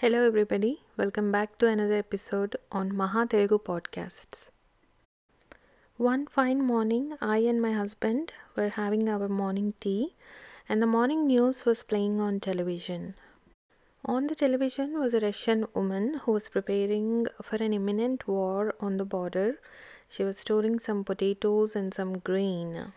Hello, everybody. Welcome back to another episode on Maha Telugu Podcasts. One fine morning, I and my husband were having our morning tea, and the morning news was playing on television. On the television was a Russian woman who was preparing for an imminent war on the border. She was storing some potatoes and some grain.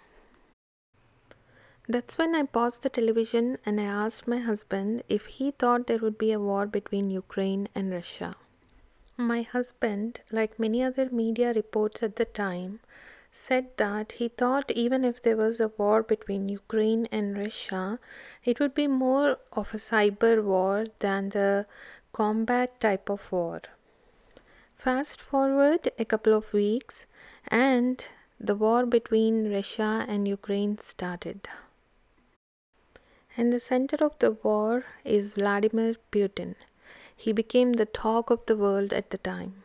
That's when I paused the television and I asked my husband if he thought there would be a war between Ukraine and Russia. My husband, like many other media reports at the time, said that he thought even if there was a war between Ukraine and Russia, it would be more of a cyber war than the combat type of war. Fast forward a couple of weeks, and the war between Russia and Ukraine started. In the center of the war is Vladimir Putin. He became the talk of the world at the time.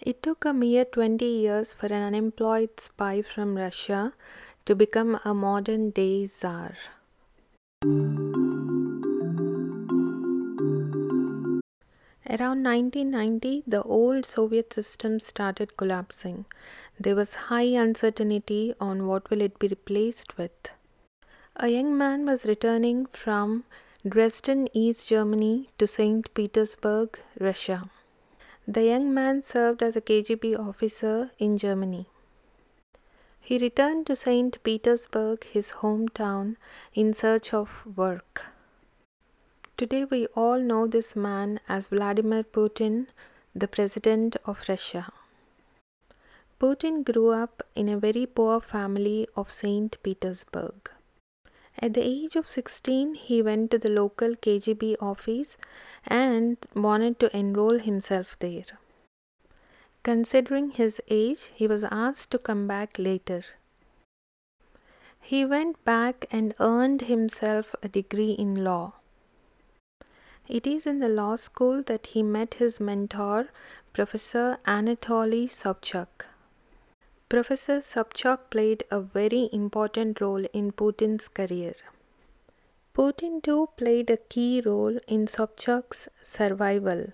It took a mere 20 years for an unemployed spy from Russia to become a modern day czar. Around 1990, the old Soviet system started collapsing. There was high uncertainty on what will it be replaced with. A young man was returning from Dresden, East Germany, to St. Petersburg, Russia. The young man served as a KGB officer in Germany. He returned to St. Petersburg, his hometown, in search of work. Today, we all know this man as Vladimir Putin, the president of Russia. Putin grew up in a very poor family of St. Petersburg. At the age of 16, he went to the local KGB office and wanted to enroll himself there. Considering his age, he was asked to come back later. He went back and earned himself a degree in law. It is in the law school that he met his mentor, Professor Anatoly Sobchak. Professor Sobchak played a very important role in Putin's career. Putin too played a key role in Sobchak's survival.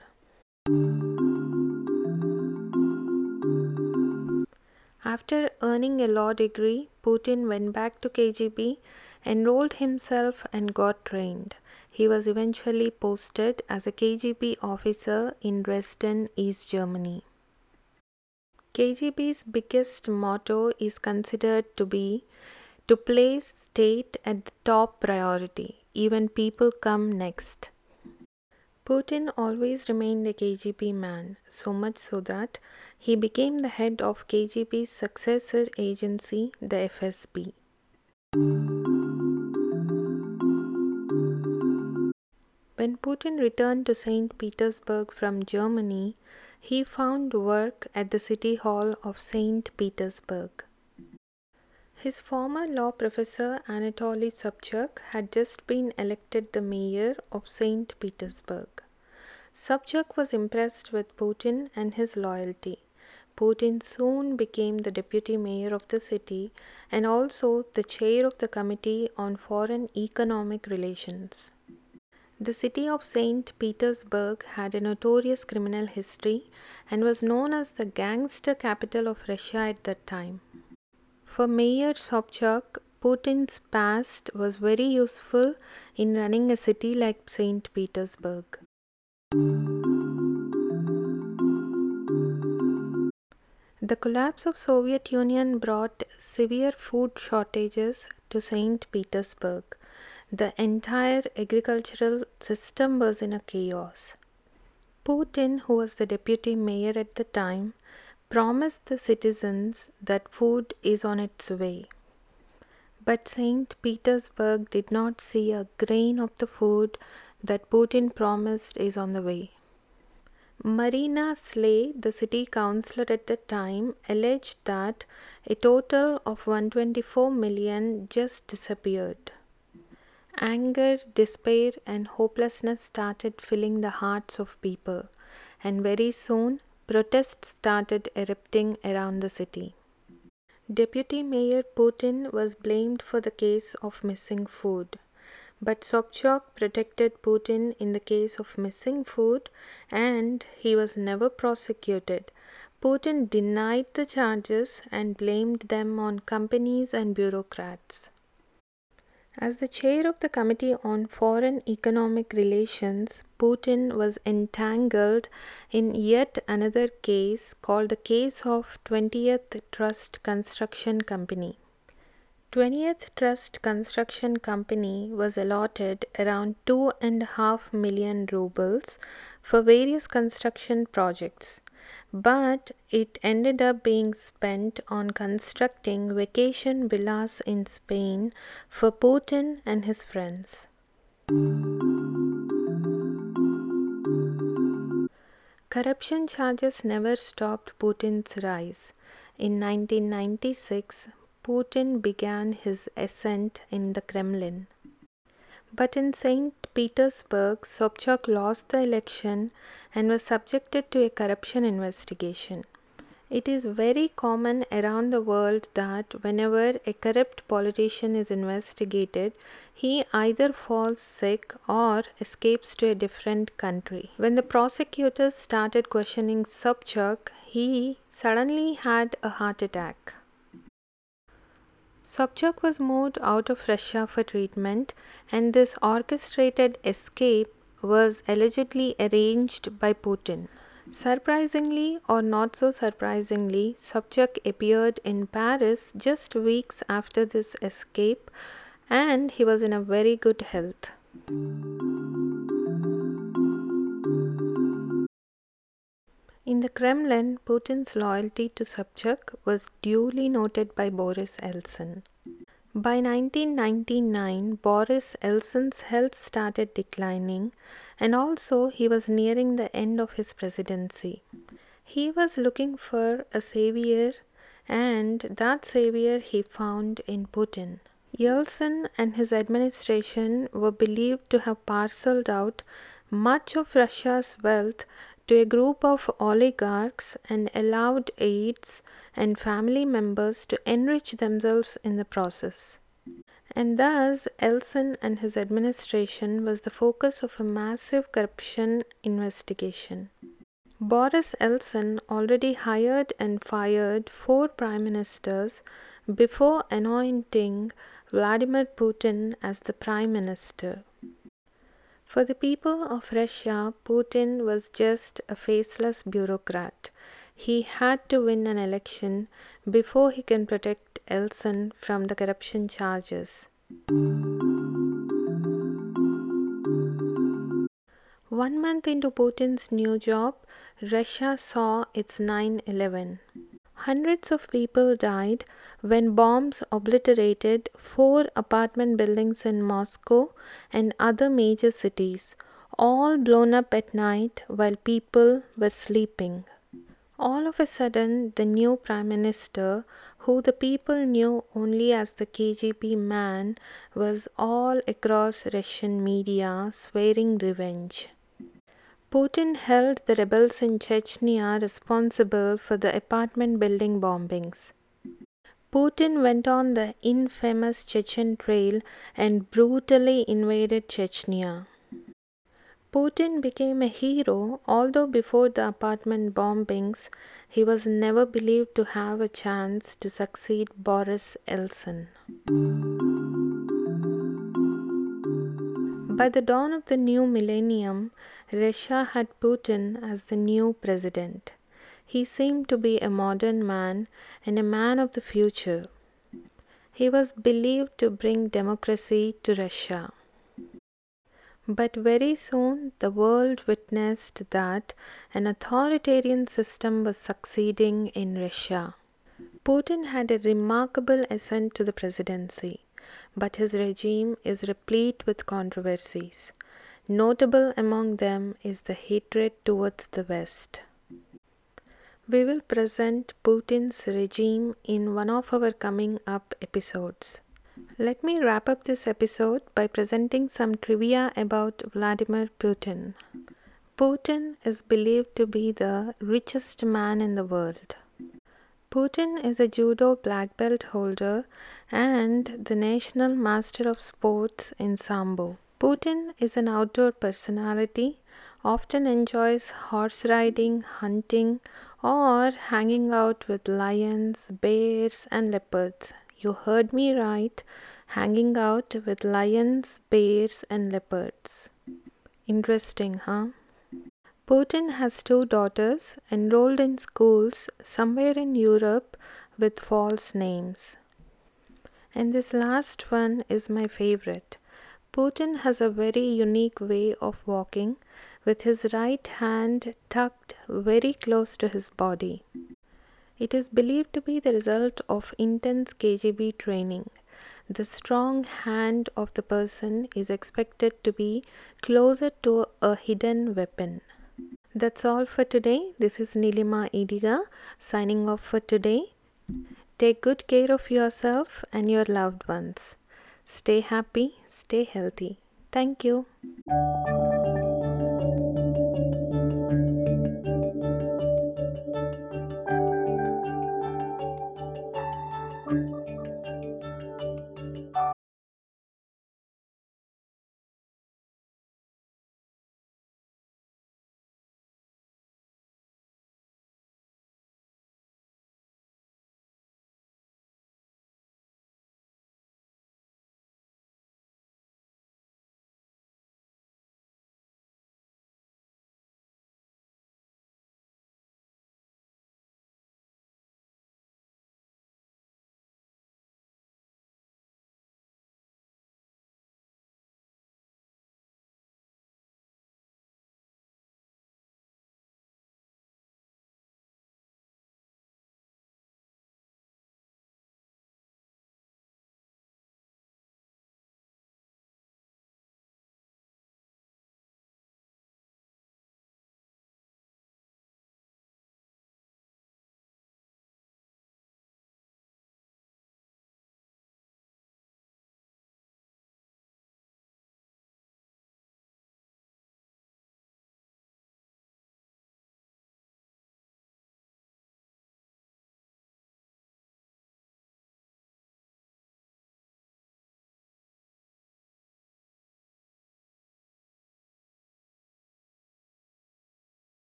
After earning a law degree, Putin went back to KGB, enrolled himself, and got trained. He was eventually posted as a KGB officer in Dresden, East Germany. KGB's biggest motto is considered to be to place state at the top priority, even people come next. Putin always remained a KGB man, so much so that he became the head of KGB's successor agency, the FSB. When Putin returned to St. Petersburg from Germany, he found work at the City Hall of St. Petersburg. His former law professor Anatoly Sobchak had just been elected the mayor of St. Petersburg. Sobchak was impressed with Putin and his loyalty. Putin soon became the deputy mayor of the city and also the chair of the Committee on Foreign Economic Relations. The city of St. Petersburg had a notorious criminal history and was known as the gangster capital of Russia at that time. For Mayor Sobchak, Putin's past was very useful in running a city like St. Petersburg. The collapse of Soviet Union brought severe food shortages to St. Petersburg the entire agricultural system was in a chaos. Putin, who was the deputy mayor at the time, promised the citizens that food is on its way. But St. Petersburg did not see a grain of the food that Putin promised is on the way. Marina Salye, the city councillor at the time, alleged that a total of 124 million just disappeared. Anger, despair, and hopelessness started filling the hearts of people, and very soon protests started erupting around the city. Deputy Mayor Putin was blamed for the case of missing food. But Sobchak protected Putin in the case of missing food and he was never prosecuted. Putin denied the charges and blamed them on companies and bureaucrats. As the chair of the Committee on Foreign Economic Relations, Putin was entangled in yet another case called the case of 20th Trust Construction Company. 20th Trust Construction Company was allotted around 2.5 million rubles for various construction projects but it ended up being spent on constructing vacation villas in Spain for Putin and his friends. Corruption charges never stopped Putin's rise. In 1996, Putin began his ascent in the Kremlin. But in St. Petersburg, Sobchak lost the election and was subjected to a corruption investigation. It is very common around the world that whenever a corrupt politician is investigated, he either falls sick or escapes to a different country. When the prosecutors started questioning Sobchak, he suddenly had a heart attack. Sobchak was moved out of Russia for treatment, and this orchestrated escape was allegedly arranged by Putin. Surprisingly or not so surprisingly, Sobchak appeared in Paris just weeks after this escape and he was in a very good health. In the Kremlin, Putin's loyalty to Sobchak was duly noted by Boris Yeltsin. By 1999, Boris Yeltsin's health started declining, and also he was nearing the end of his presidency. He was looking for a savior, and that savior he found in Putin. Yeltsin and his administration were believed to have parceled out much of Russia's wealth to a group of oligarchs and allowed aides and family members to enrich themselves in the process. And thus, Yeltsin and his administration was the focus of a massive corruption investigation. Boris Yeltsin already hired and fired four prime ministers before anointing Vladimir Putin as the prime minister. For the people of Russia, Putin was just a faceless bureaucrat. He had to win an election before he can protect Yeltsin from the corruption charges. One month into Putin's new job, Russia saw its 9 11. Hundreds of people died when bombs obliterated four apartment buildings in Moscow and other major cities, all blown up at night while people were sleeping. All of a sudden, the new Prime Minister, who the people knew only as the KGB man, was all across Russian media swearing revenge. Putin held the rebels in Chechnya responsible for the apartment building bombings. Putin went on the infamous Chechen Trail and brutally invaded Chechnya. Putin became a hero, although before the apartment bombings, he was never believed to have a chance to succeed Boris Yeltsin. By the dawn of the new millennium, Russia had Putin as the new president. He seemed to be a modern man and a man of the future. He was believed to bring democracy to Russia. But very soon the world witnessed that an authoritarian system was succeeding in Russia. Putin had a remarkable ascent to the presidency, but his regime is replete with controversies. Notable among them is the hatred towards the West. We will present Putin's regime in one of our coming up episodes. Let me wrap up this episode by presenting some trivia about Vladimir Putin. Putin is believed to be the richest man in the world. Putin is a judo black belt holder and the national master of sports in Sambo. Putin is an outdoor personality, often enjoys horse riding, hunting, or hanging out with lions, bears, and leopards. You heard me right, hanging out with lions, bears, and leopards. Interesting, huh? Putin has two daughters enrolled in schools somewhere in Europe with false names. And this last one is my favorite. Putin has a very unique way of walking with his right hand tucked very close to his body. It is believed to be the result of intense KGB training. The strong hand of the person is expected to be closer to a hidden weapon. That's all for today. This is Nilima Idiga signing off for today. Take good care of yourself and your loved ones. Stay happy, stay healthy. Thank you.